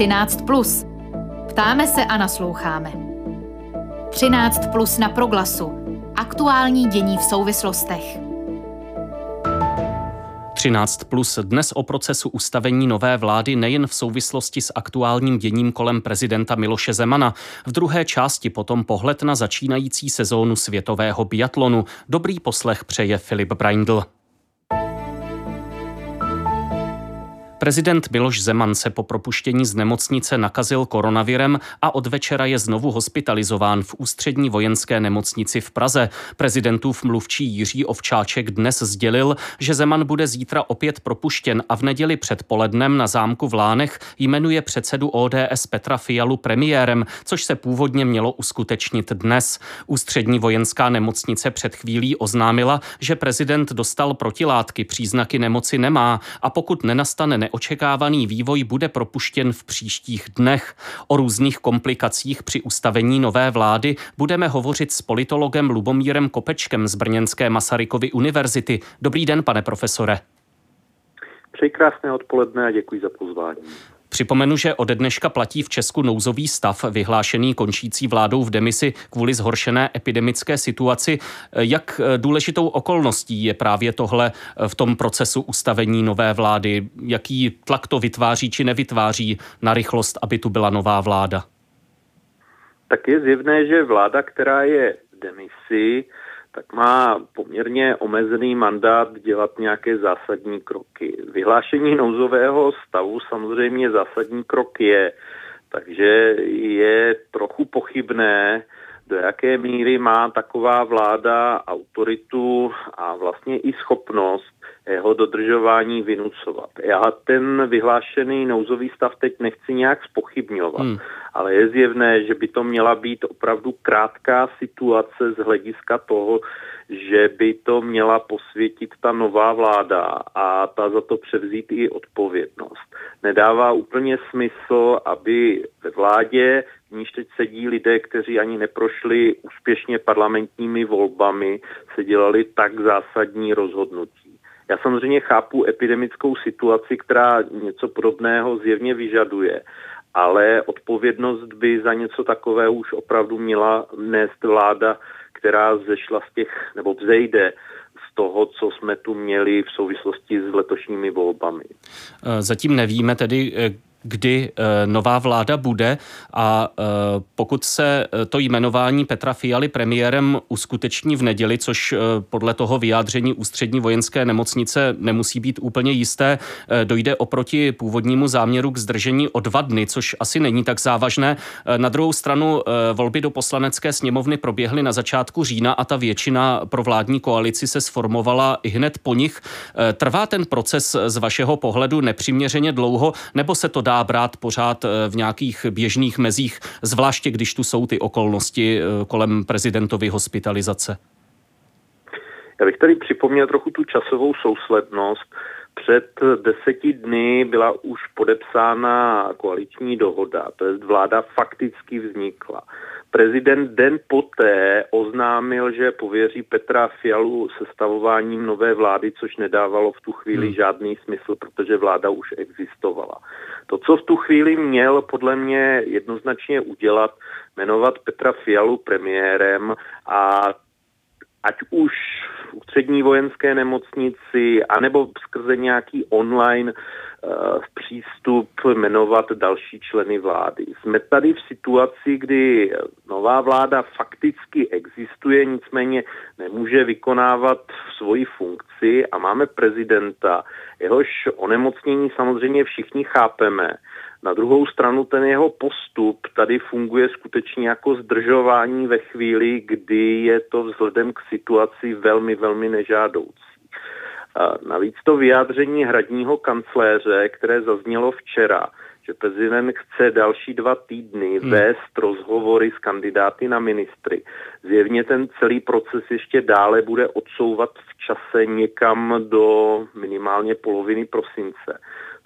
13. Plus. Ptáme se a nasloucháme. 13 plus na proglasu. Aktuální dění v souvislostech. 13 plus dnes o procesu ustavení nové vlády nejen v souvislosti s aktuálním děním kolem prezidenta Miloše Zemana. V druhé části potom pohled na začínající sezónu světového biatlonu. Dobrý poslech přeje Filip Braindl. Prezident Miloš Zeman se po propuštění z nemocnice nakazil koronavirem a od večera je znovu hospitalizován v ústřední vojenské nemocnici v Praze. Prezidentův mluvčí Jiří Ovčáček dnes sdělil, že Zeman bude zítra opět propuštěn a v neděli předpolednem na zámku v Lánech jmenuje předsedu ODS Petra Fialu premiérem, což se původně mělo uskutečnit dnes. Ústřední vojenská nemocnice před chvílí oznámila, že prezident dostal protilátky, příznaky nemoci nemá a pokud nenastane neočekávaný vývoj bude propuštěn v příštích dnech. O různých komplikacích při ustavení nové vlády budeme hovořit s politologem Lubomírem Kopečkem z Brněnské Masarykovy univerzity. Dobrý den, pane profesore. Přeji krásné odpoledne a děkuji za pozvání. Připomenu, že ode dneška platí v Česku nouzový stav, vyhlášený končící vládou v demisi kvůli zhoršené epidemické situaci. Jak důležitou okolností je právě tohle v tom procesu ustavení nové vlády? Jaký tlak to vytváří či nevytváří na rychlost, aby tu byla nová vláda? Tak je zjevné, že vláda, která je v demisi, tak má poměrně omezený mandát dělat nějaké zásadní kroky. Vyhlášení nouzového stavu samozřejmě zásadní krok je, takže je trochu pochybné, do jaké míry má taková vláda autoritu a vlastně i schopnost jeho dodržování vynucovat. Já ten vyhlášený nouzový stav teď nechci nějak spochybňovat, hmm. ale je zjevné, že by to měla být opravdu krátká situace z hlediska toho, že by to měla posvětit ta nová vláda a ta za to převzít i odpovědnost. Nedává úplně smysl, aby ve vládě, v níž teď sedí lidé, kteří ani neprošli úspěšně parlamentními volbami, se dělali tak zásadní rozhodnutí. Já samozřejmě chápu epidemickou situaci, která něco podobného zjevně vyžaduje, ale odpovědnost by za něco takového už opravdu měla nést vláda, která zešla z těch, nebo vzejde z toho, co jsme tu měli v souvislosti s letošními volbami. Zatím nevíme tedy, kdy eh, nová vláda bude a eh, pokud se eh, to jmenování Petra Fialy premiérem uskuteční v neděli, což podle toho vyjádření ústřední vojenské nemocnice nemusí být úplně jisté, dojde oproti původnímu záměru k zdržení o dva dny, což asi není tak závažné. Na druhou stranu volby do poslanecké sněmovny proběhly na začátku října a ta většina pro vládní koalici se sformovala i hned po nich. Trvá ten proces z vašeho pohledu nepřiměřeně dlouho, nebo se to dá brát pořád eh, v nějakých běžných mezích, zvláště když tu jsou ty okolnosti eh, kolem prezidentovy hospitalizace? Já bych tady připomněl trochu tu časovou souslednost. Před deseti dny byla už podepsána koaliční dohoda, to je vláda fakticky vznikla. Prezident den poté oznámil, že pověří Petra Fialu sestavováním nové vlády, což nedávalo v tu chvíli hmm. žádný smysl, protože vláda už existovala. To, co v tu chvíli měl podle mě jednoznačně udělat, jmenovat Petra Fialu premiérem a ať už v ústřední vojenské nemocnici, anebo skrze nějaký online uh, přístup jmenovat další členy vlády. Jsme tady v situaci, kdy nová vláda fakticky existuje, nicméně nemůže vykonávat svoji funkci a máme prezidenta, jehož onemocnění samozřejmě všichni chápeme, na druhou stranu ten jeho postup tady funguje skutečně jako zdržování ve chvíli, kdy je to vzhledem k situaci velmi, velmi nežádoucí. A navíc to vyjádření hradního kancléře, které zaznělo včera, že prezident chce další dva týdny hmm. vést rozhovory s kandidáty na ministry. Zjevně ten celý proces ještě dále bude odsouvat v čase někam do minimálně poloviny prosince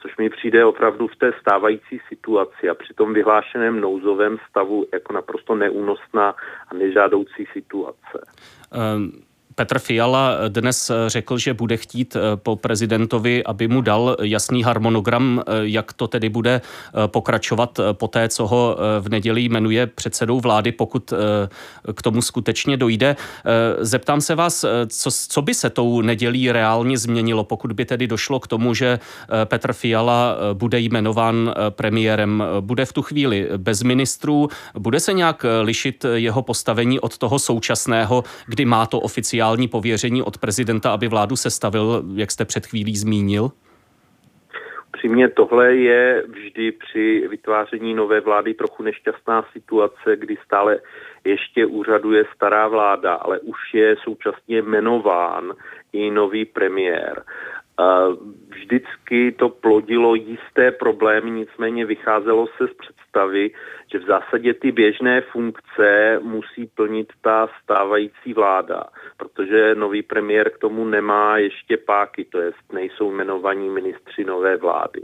což mi přijde opravdu v té stávající situaci a při tom vyhlášeném nouzovém stavu jako naprosto neúnosná a nežádoucí situace. Um Petr Fiala dnes řekl, že bude chtít po prezidentovi, aby mu dal jasný harmonogram, jak to tedy bude pokračovat po té, co ho v neděli jmenuje předsedou vlády, pokud k tomu skutečně dojde. Zeptám se vás, co, co by se tou nedělí reálně změnilo, pokud by tedy došlo k tomu, že Petr Fiala bude jmenován premiérem, bude v tu chvíli bez ministrů, bude se nějak lišit jeho postavení od toho současného, kdy má to oficiální pověření od prezidenta, aby vládu sestavil, jak jste před chvílí zmínil? Upřímně tohle je vždy při vytváření nové vlády trochu nešťastná situace, kdy stále ještě úřaduje stará vláda, ale už je současně jmenován i nový premiér. Vždycky to plodilo jisté problémy, nicméně vycházelo se z představy, že v zásadě ty běžné funkce musí plnit ta stávající vláda, protože nový premiér k tomu nemá ještě páky, to jest nejsou jmenovaní ministři nové vlády.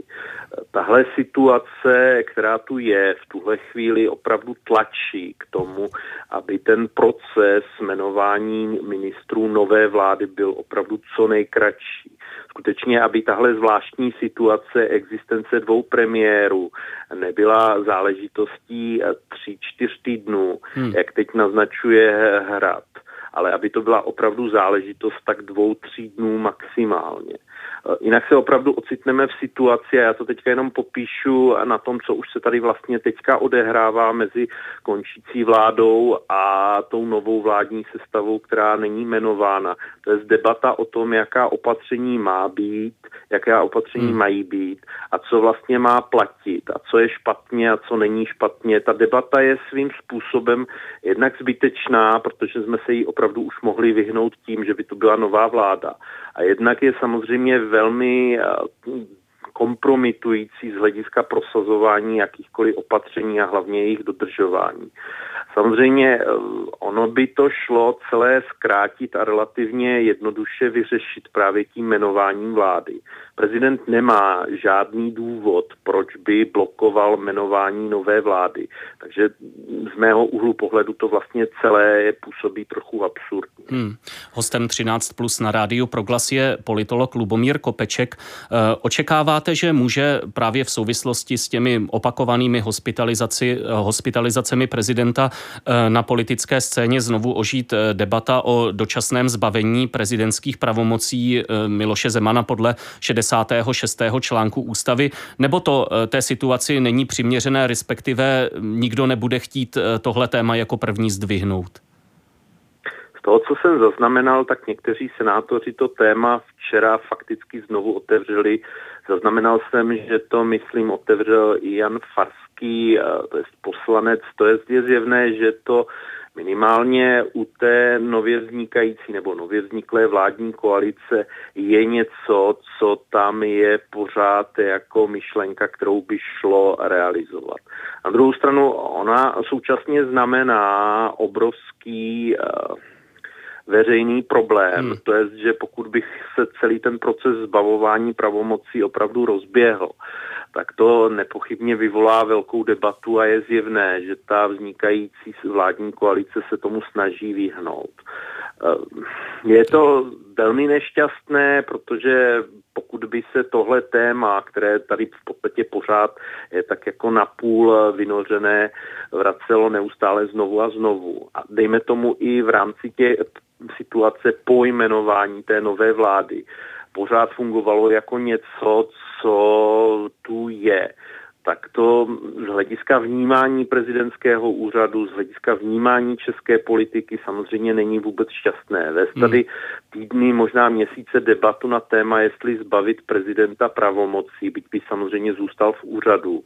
Tahle situace, která tu je, v tuhle chvíli opravdu tlačí k tomu, aby ten proces jmenování ministrů nové vlády byl opravdu co nejkratší skutečně, aby tahle zvláštní situace existence dvou premiérů nebyla záležitostí tří, čtyř týdnů, hmm. jak teď naznačuje Hrad, ale aby to byla opravdu záležitost tak dvou, tří dnů maximálně. Eh, jinak se opravdu ocitneme v situaci, a já to teďka jenom popíšu na tom, co už se tady vlastně teďka odehrává mezi končící vládou a tou novou vládní sestavou, která není jmenována. To je debata o tom, jaká opatření má být, jaká opatření hmm. mají být a co vlastně má platit a co je špatně a co není špatně. Ta debata je svým způsobem jednak zbytečná, protože jsme se jí opravdu už mohli vyhnout tím, že by to byla nová vláda. A jednak je samozřejmě velmi eh, kompromitující z hlediska prosazování jakýchkoliv opatření a hlavně jejich dodržování. Samozřejmě eh, ono by to šlo celé zkrátit a relativně jednoduše vyřešit právě tím jmenováním vlády. Prezident nemá žádný důvod, proč by blokoval jmenování nové vlády. Takže z mého úhlu pohledu to vlastně celé působí trochu absurdně. Hmm. Hostem 13 plus na rádiu Proglas je politolog Lubomír Kopeček. Eh, očekáváte, že může právě v souvislosti s těmi opakovanými hospitalizaci, hospitalizacemi prezidenta eh, na politické scéně znovu ožít eh, debata o dočasném zbavení prezidentských pravomocí Miloše Zemana podle 66. článku ústavy, nebo to té situaci není přiměřené, respektive nikdo nebude chtít tohle téma jako první zdvihnout? Z toho, co jsem zaznamenal, tak někteří senátoři to téma včera fakticky znovu otevřeli. Zaznamenal jsem, že to, myslím, otevřel i Jan Farský, to je poslanec. To je zjevné, že to minimálně u té nově vznikající nebo nově vzniklé vládní koalice je něco, co tam je pořád jako myšlenka, kterou by šlo realizovat. Na druhou stranu ona současně znamená obrovský uh, veřejný problém. Hmm. To je, že pokud bych se celý ten proces zbavování pravomocí opravdu rozběhl, tak to nepochybně vyvolá velkou debatu a je zjevné, že ta vznikající vládní koalice se tomu snaží vyhnout. Eh, je to velmi nešťastné, protože pokud by se tohle téma, které tady v podstatě pořád je tak jako napůl vynořené, vracelo neustále znovu a znovu. A dejme tomu i v rámci těch situace po jmenování té nové vlády pořád fungovalo jako něco, co tu je tak to z hlediska vnímání prezidentského úřadu, z hlediska vnímání české politiky samozřejmě není vůbec šťastné. Vést hmm. tady týdny, možná měsíce debatu na téma, jestli zbavit prezidenta pravomocí, byť by samozřejmě zůstal v úřadu,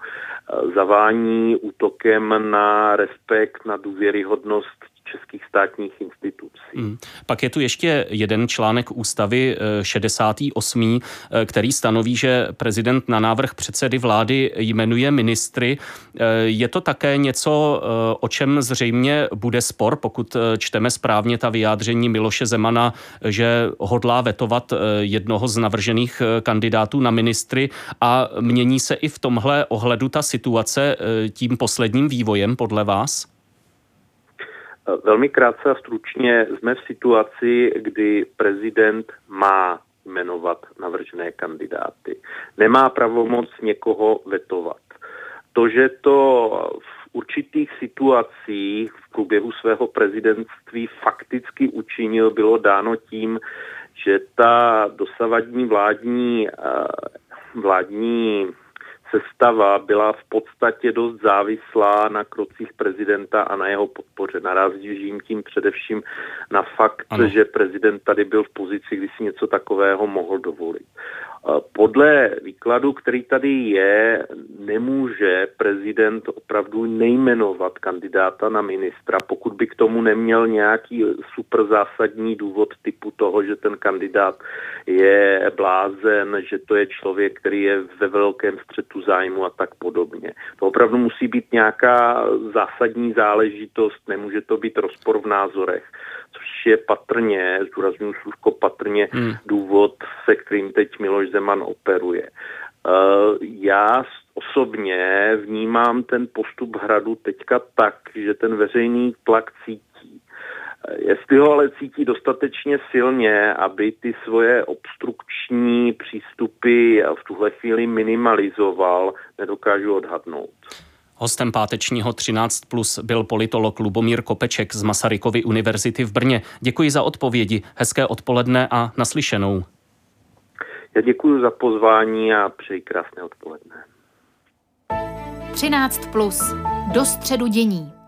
zavání útokem na respekt, na důvěryhodnost českých státních institucí. Hmm. Pak je tu ještě jeden článek ústavy 68., eh, eh, který stanoví, že prezident na návrh předsedy vlády jmenuje ministry. Eh, je to také něco, o čem zřejmě bude spor, pokud čteme správně ta vyjádření Miloše Zemana, že hodlá vetovat jednoho z navržených kandidátů na ministry a mění se i v tomhle ohledu ta situace tím posledním vývojem podle vás? Velmi krátce a stručně jsme v situaci, kdy prezident má jmenovat navržené kandidáty. Nemá pravomoc někoho vetovat. To, že to v určitých situacích v průběhu svého prezidentství fakticky učinil, bylo dáno tím, že ta dosavadní vládní, eh, vládní sestava byla v podstatě dost závislá na krocích prezidenta a na jeho podpoře. Narazím tím především na fakt, ano. že prezident tady byl v pozici, kdy si něco takového mohl dovolit. Podle výkladu, který tady je, nemůže prezident opravdu nejmenovat kandidáta na ministra, pokud by k tomu neměl nějaký super zásadní důvod typu toho, že ten kandidát je blázen, že to je člověk, který je ve velkém střetu zájmu a tak podobně. To opravdu musí být nějaká zásadní záležitost, nemůže to být rozpor v názorech což je patrně, zdůraznuju služko patrně, hmm. důvod, se kterým teď Miloš Zeman operuje. Uh, já osobně vnímám ten postup hradu teďka tak, že ten veřejný tlak cítí. Jestli ho ale cítí dostatečně silně, aby ty svoje obstrukční přístupy v tuhle chvíli minimalizoval, nedokážu odhadnout. Hostem pátečního 13 plus byl politolog Lubomír Kopeček z Masarykovy univerzity v Brně. Děkuji za odpovědi, hezké odpoledne a naslyšenou. Já děkuji za pozvání a přeji krásné odpoledne. 13 plus. Do středu dění.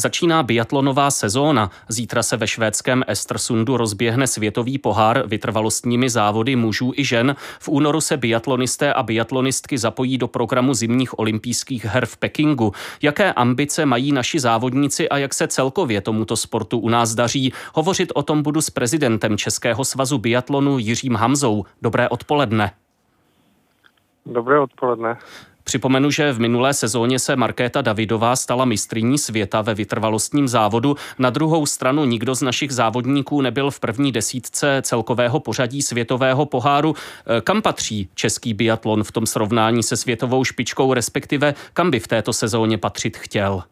Začíná biatlonová sezóna. Zítra se ve švédském Estersundu rozběhne světový pohár vytrvalostními závody mužů i žen. V únoru se biatlonisté a biatlonistky zapojí do programu zimních olympijských her v Pekingu. Jaké ambice mají naši závodníci a jak se celkově tomuto sportu u nás daří? Hovořit o tom budu s prezidentem Českého svazu biatlonu Jiřím Hamzou. Dobré odpoledne. Dobré odpoledne. Připomenu, že v minulé sezóně se Markéta Davidová stala mistriní světa ve vytrvalostním závodu. Na druhou stranu nikdo z našich závodníků nebyl v první desítce celkového pořadí světového poháru. E, kam patří český biatlon v tom srovnání se světovou špičkou, respektive kam by v této sezóně patřit chtěl?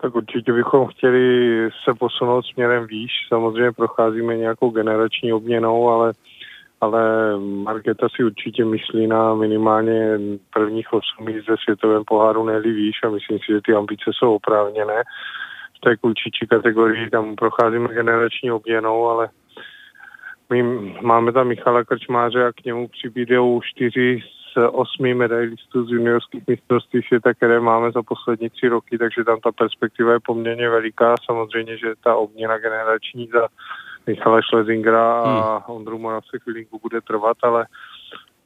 Tak určitě bychom chtěli se posunout směrem výš. Samozřejmě procházíme nějakou generační obměnou, ale ale Marketa si určitě myslí na minimálně prvních osm míst ze světovém poháru nejli výš a myslím si, že ty ambice jsou oprávněné. V té klučičí kategorii tam procházíme generační obměnou, ale my máme tam Michala Krčmáře a k němu přibídou čtyři z osmi medailistů z juniorských mistrovství světa, které máme za poslední tři roky, takže tam ta perspektiva je poměrně veliká. Samozřejmě, že ta obměna generační za Michala Schlesingera a hmm. Ondru Moravce chvilinku bude trvat, ale,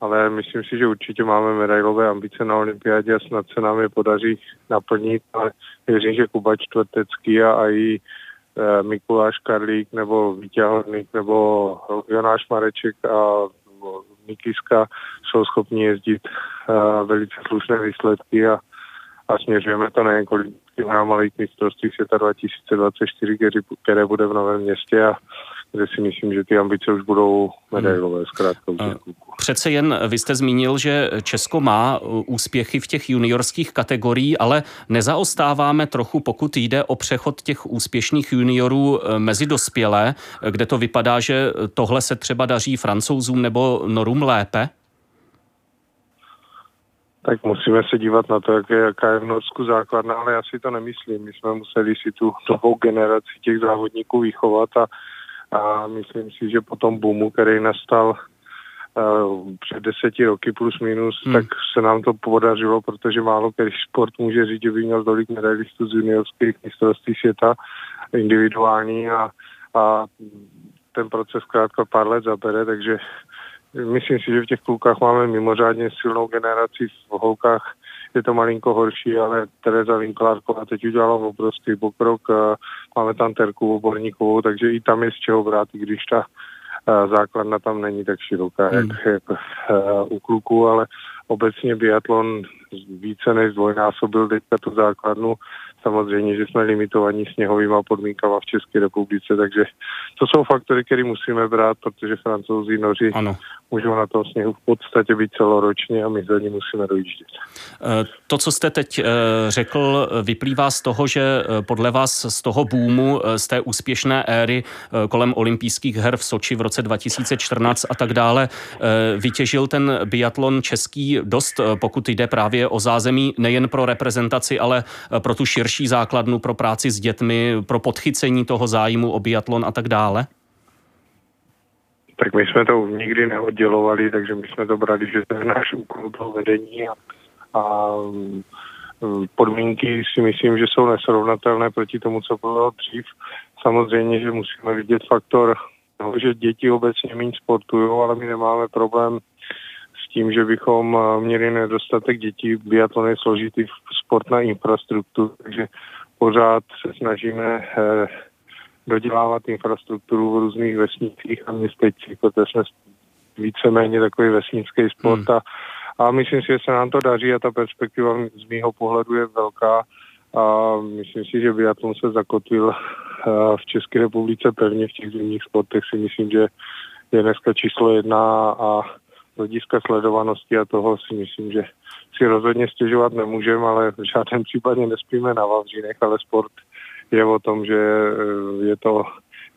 ale myslím si, že určitě máme medailové ambice na olympiádě a snad se nám je podaří naplnit. Ale věřím, že Kuba Čtvrtecký a, a i e, Mikuláš Karlík nebo Vítě Horník nebo Jonáš Mareček a Nikiska jsou schopni jezdit uh, velice slušné výsledky a, a směřujeme to na několik na malých mistrovství světa 2024, které bude v Novém městě a kde si myslím, že ty ambice už budou medailové zkrátka Přece jen vy jste zmínil, že Česko má úspěchy v těch juniorských kategorií, ale nezaostáváme trochu, pokud jde o přechod těch úspěšných juniorů eh, mezi dospělé, kde to vypadá, že tohle se třeba daří francouzům nebo norům lépe? Tak musíme se dívat na to, jak je, jaká je v Norsku základna, ale já si to nemyslím. My jsme museli si tu novou generaci těch závodníků vychovat a, a myslím si, že po tom boomu, který nastal uh, před deseti roky plus minus, hmm. tak se nám to podařilo, protože málo který sport může říct, že by měl tolik medailistů z juniorských mistrovství světa individuální a, a ten proces zkrátka pár let zabere, takže Myslím si, že v těch klukách máme mimořádně silnou generaci, v holkách je to malinko horší, ale Tereza Vinklárková teď udělala obrovský pokrok. Máme tam Terku Oborníkovou, takže i tam je z čeho brát, i když ta základna tam není tak široká, hmm. jak, jak u kluků, ale obecně biatlon více než dvojnásobil teďka tu základnu samozřejmě, že jsme limitovaní sněhovými podmínkama v České republice, takže to jsou faktory, které musíme brát, protože francouzi, noři ano. můžou na tom sněhu v podstatě být celoročně a my za ní musíme dojíždět. Eh, to, co jste teď eh, řekl, vyplývá z toho, že eh, podle vás z toho boomu, z té úspěšné éry kolem olympijských her v Soči v roce 2014 a tak dále, vytěžil ten biatlon český dost, pokud jde právě o zázemí nejen pro reprezentaci, ale pro tu širší základnu, pro práci s dětmi, pro podchycení toho zájmu o biatlon a tak dále? Tak my jsme to nikdy neoddělovali, takže my jsme to brali, že to je náš úkol toho vedení a, a mm, podmínky si myslím, že jsou nesrovnatelné proti tomu, co bylo dřív. Samozřejmě, že musíme vidět faktor, no, že děti obecně méně sportují, ale my nemáme problém tím, že bychom eh, měli nedostatek dětí. Biatlon je složitý sport na infrastrukturu, takže pořád se snažíme eh, dodělávat infrastrukturu v různých vesnicích a městečích, protože jsme víceméně takový vesnický sport hmm. a, a myslím si, že se nám to daří a ta perspektiva z mýho pohledu je velká a myslím si, že biatlon se zakotvil v České republice pevně v těch zimních sportech si myslím, že je dneska číslo jedna a hlediska sledovanosti a toho si myslím, že si rozhodně stěžovat nemůžeme, ale v žádném případě nespíme na Vavřínech, ale sport je o tom, že eh, je to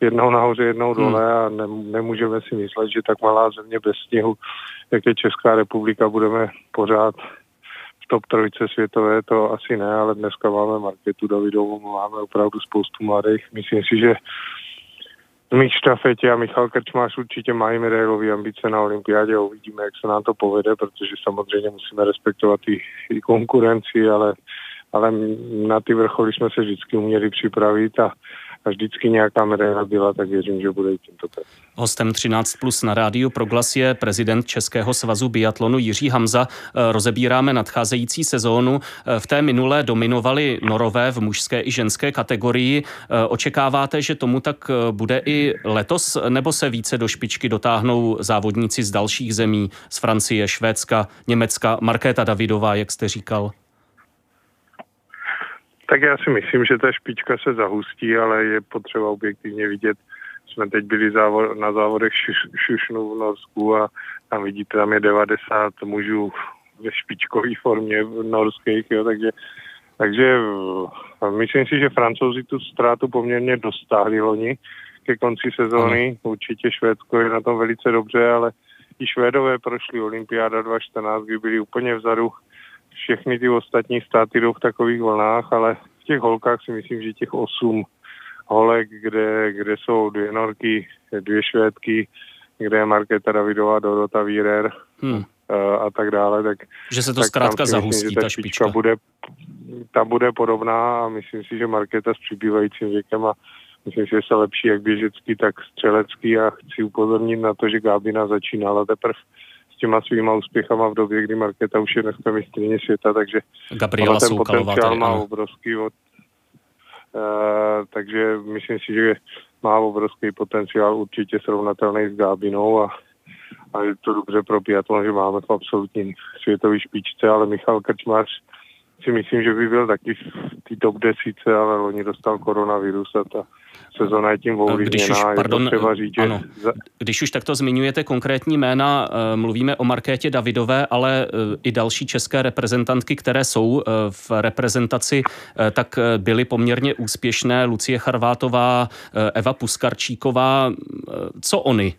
jednou nahoře, jednou dole hmm. a ne, nemůžeme si myslet, že tak malá země bez sněhu, jak je Česká republika, budeme pořád v top trojce světové, to asi ne, ale dneska máme Marketu Davidovou, máme opravdu spoustu mladých. Myslím si, že Mých štafetě a Michal Krčmář určitě mají medailové ambice na olympiádě a uvidíme, jak se nám to povede, protože samozřejmě musíme respektovat i, i konkurenci, ale ale na ty vrcholy jsme se vždycky uměli připravit a, a vždycky nějaká medaila byla, tak věřím, že bude i tentokrát. Hostem 13 plus na rádiu Proglas je prezident Českého svazu biatlonu Jiří Hamza. Eh, rozebíráme nadcházející sezónu. Eh, v té minulé dominovali norové v mužské i ženské kategorii. Eh, očekáváte, že tomu tak bude i letos, nebo se více do špičky dotáhnou závodníci z dalších zemí, z Francie, Švédska, Německa, Markéta Davidová, jak jste říkal? Tak já si myslím, že ta špička se zahustí, ale je potřeba objektivně vidět. Jsme teď byli závod, na závodech Šušnu v Norsku a tam vidíte, tam je 90 mužů ve špičkové formě v norských, jo, takže, takže myslím si, že francouzi tu ztrátu poměrně dostáhli loni ke konci sezóny. Určitě Švédsko je na tom velice dobře, ale i Švédové prošli olympiáda 2014, kdy byli úplně vzadu všechny ty ostatní státy jdou v takových vlnách, ale v těch holkách si myslím, že těch osm holek, kde, kde jsou dvě norky, dvě švédky, kde je Markéta Davidová, Dorota Vírer hmm. a tak dále. Tak, že se to zkrátka zahustí, myslím, ta špička. Bude, ta bude podobná a myslím si, že Markéta s přibývajícím věkem a myslím si, že se lepší jak běžecký, tak střelecký a chci upozornit na to, že Gábina začínala teprve těma svýma úspěchama v době, kdy Markéta už je dneska mistrně světa, takže Gabriela ten potenciál má obrovský od, uh, takže myslím si, že má obrovský potenciál určitě srovnatelný s Gábinou a, a je to dobře pro biatlon, že máme v absolutní světový špičce, ale Michal Krčmář si myslím, že by byl taky v té top desíce, ale oni dostal koronavirus a ta sezona je tím ovlivněná. Když už, pardon, třeba říct, ano, za... když už takto zmiňujete konkrétní jména, eh, mluvíme o Markétě Davidové, ale eh, i další české reprezentantky, které jsou eh, v reprezentaci, tak byly poměrně úspěšné. Lucie Charvátová, Eva Puskarčíková. Co oni?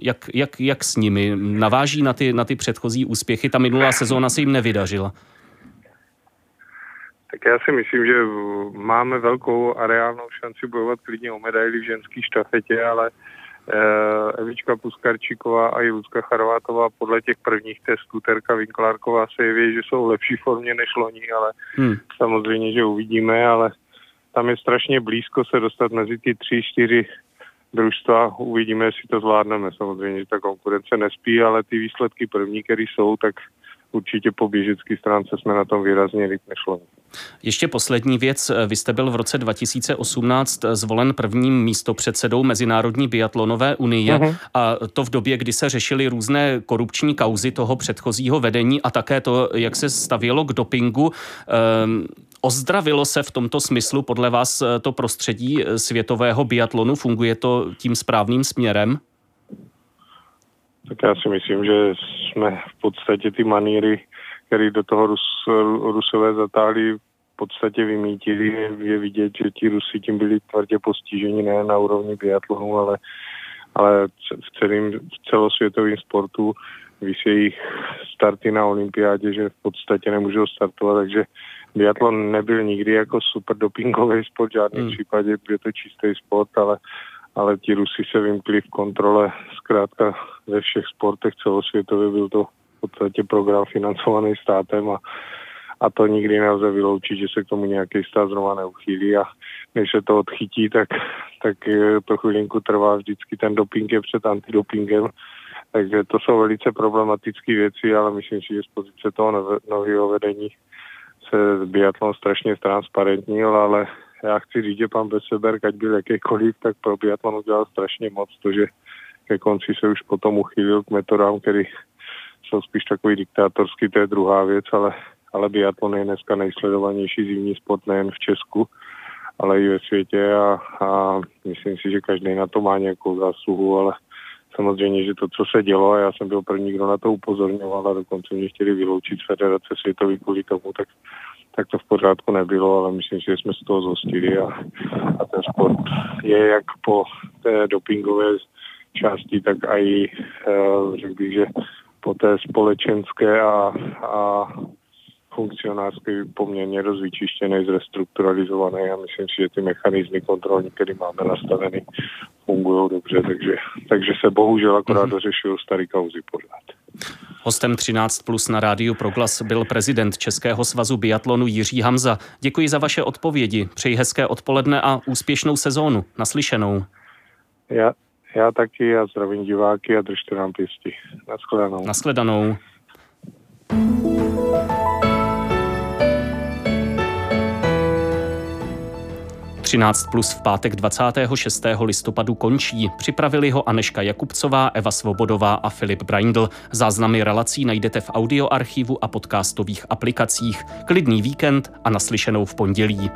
Jak, jak, jak s nimi? Naváží na ty, na ty předchozí úspěchy? Ta minulá sezóna se jim nevydařila. Tak já si myslím, že máme velkou a reálnou šanci bojovat klidně o medaily v ženské štafetě, ale eh, Evička Puskarčíková a i Lucka Charvátová podle těch prvních testů, Terka Vinklárková se jeví, že jsou v lepší formě než loni, ale hmm. samozřejmě, že uvidíme, ale tam je strašně blízko se dostat mezi ty tři, čtyři družstva. Uvidíme, jestli to zvládneme. Samozřejmě, že ta konkurence nespí, ale ty výsledky první, které jsou, tak určitě po běžecké stránce jsme na tom výrazně líp než loni. Ještě poslední věc. Vy jste byl v roce 2018 zvolen prvním místopředsedou Mezinárodní biatlonové unie uh-huh. a to v době, kdy se řešily různé korupční kauzy toho předchozího vedení a také to, jak se stavělo k dopingu. Um, Ozdravilo se v tomto smyslu podle vás to prostředí světového biatlonu? Funguje to tím správným směrem? Tak já si myslím, že jsme v podstatě ty maníry, které do toho Rus, Rusové zatáhli, v podstatě vymítili. Je vidět, že ti Rusi tím byli tvrdě postiženi ne na úrovni biatlonu, ale, ale v, celým, v celosvětovém sportu vysí jejich starty na olympiádě, že v podstatě nemůžou startovat, takže biatlon nebyl nikdy jako super dopingový sport, v žádném hmm. případě je to čistý sport, ale ale ti Rusi se vymkli v kontrole zkrátka ve všech sportech celosvětově. Byl to v podstatě program financovaný státem a, a to nikdy nelze vyloučit, že se k tomu nějaký stát zrovna neuchýlí a než se to odchytí, tak, tak to chvilinku trvá vždycky ten doping je před antidopingem. Takže to jsou velice problematické věci, ale myslím si, že z pozice toho nového vedení se biatlon strašně transparentnil, ale já chci říct, že pan Beseberg, ať byl jakýkoliv, tak pro biatlon udělal strašně moc, to, že ke konci se už potom uchýlil k metodám, který jsou spíš takový diktátorský, to je druhá věc, ale, ale biatlon je dneska nejsledovanější zimní sport nejen v Česku, ale i ve světě a, a myslím si, že každý na to má nějakou zásluhu, ale samozřejmě, že to, co se dělo, a já jsem byl první, kdo na to upozorňoval a dokonce mě chtěli vyloučit z Federace světový kvůli tomu, tak tak to v pořádku nebylo, ale myslím, že jsme z toho zhostili a, a ten sport je jak po té dopingové části, tak i uh, řekl bych, že po té společenské a, a funkcionářské poměrně dost zrestrukturalizované a myslím si, že ty mechanizmy kontrolní, které máme nastaveny, fungují dobře, takže, takže se bohužel akorát mm-hmm. dořešil starý kauzy pořád. Hostem 13 plus na rádiu Proglas byl prezident Českého svazu biatlonu Jiří Hamza. Děkuji za vaše odpovědi. Přeji hezké odpoledne a úspěšnou sezónu. Naslyšenou. Já, já taky a zdravím diváky a držte nám pěsti. Naschledanou. Naschledanou. 13 plus v pátek 26. listopadu končí. Připravili ho Aneška Jakubcová, Eva Svobodová a Filip Braindl. Záznamy relací najdete v audioarchivu a podcastových aplikacích. Klidný víkend a naslyšenou v pondělí.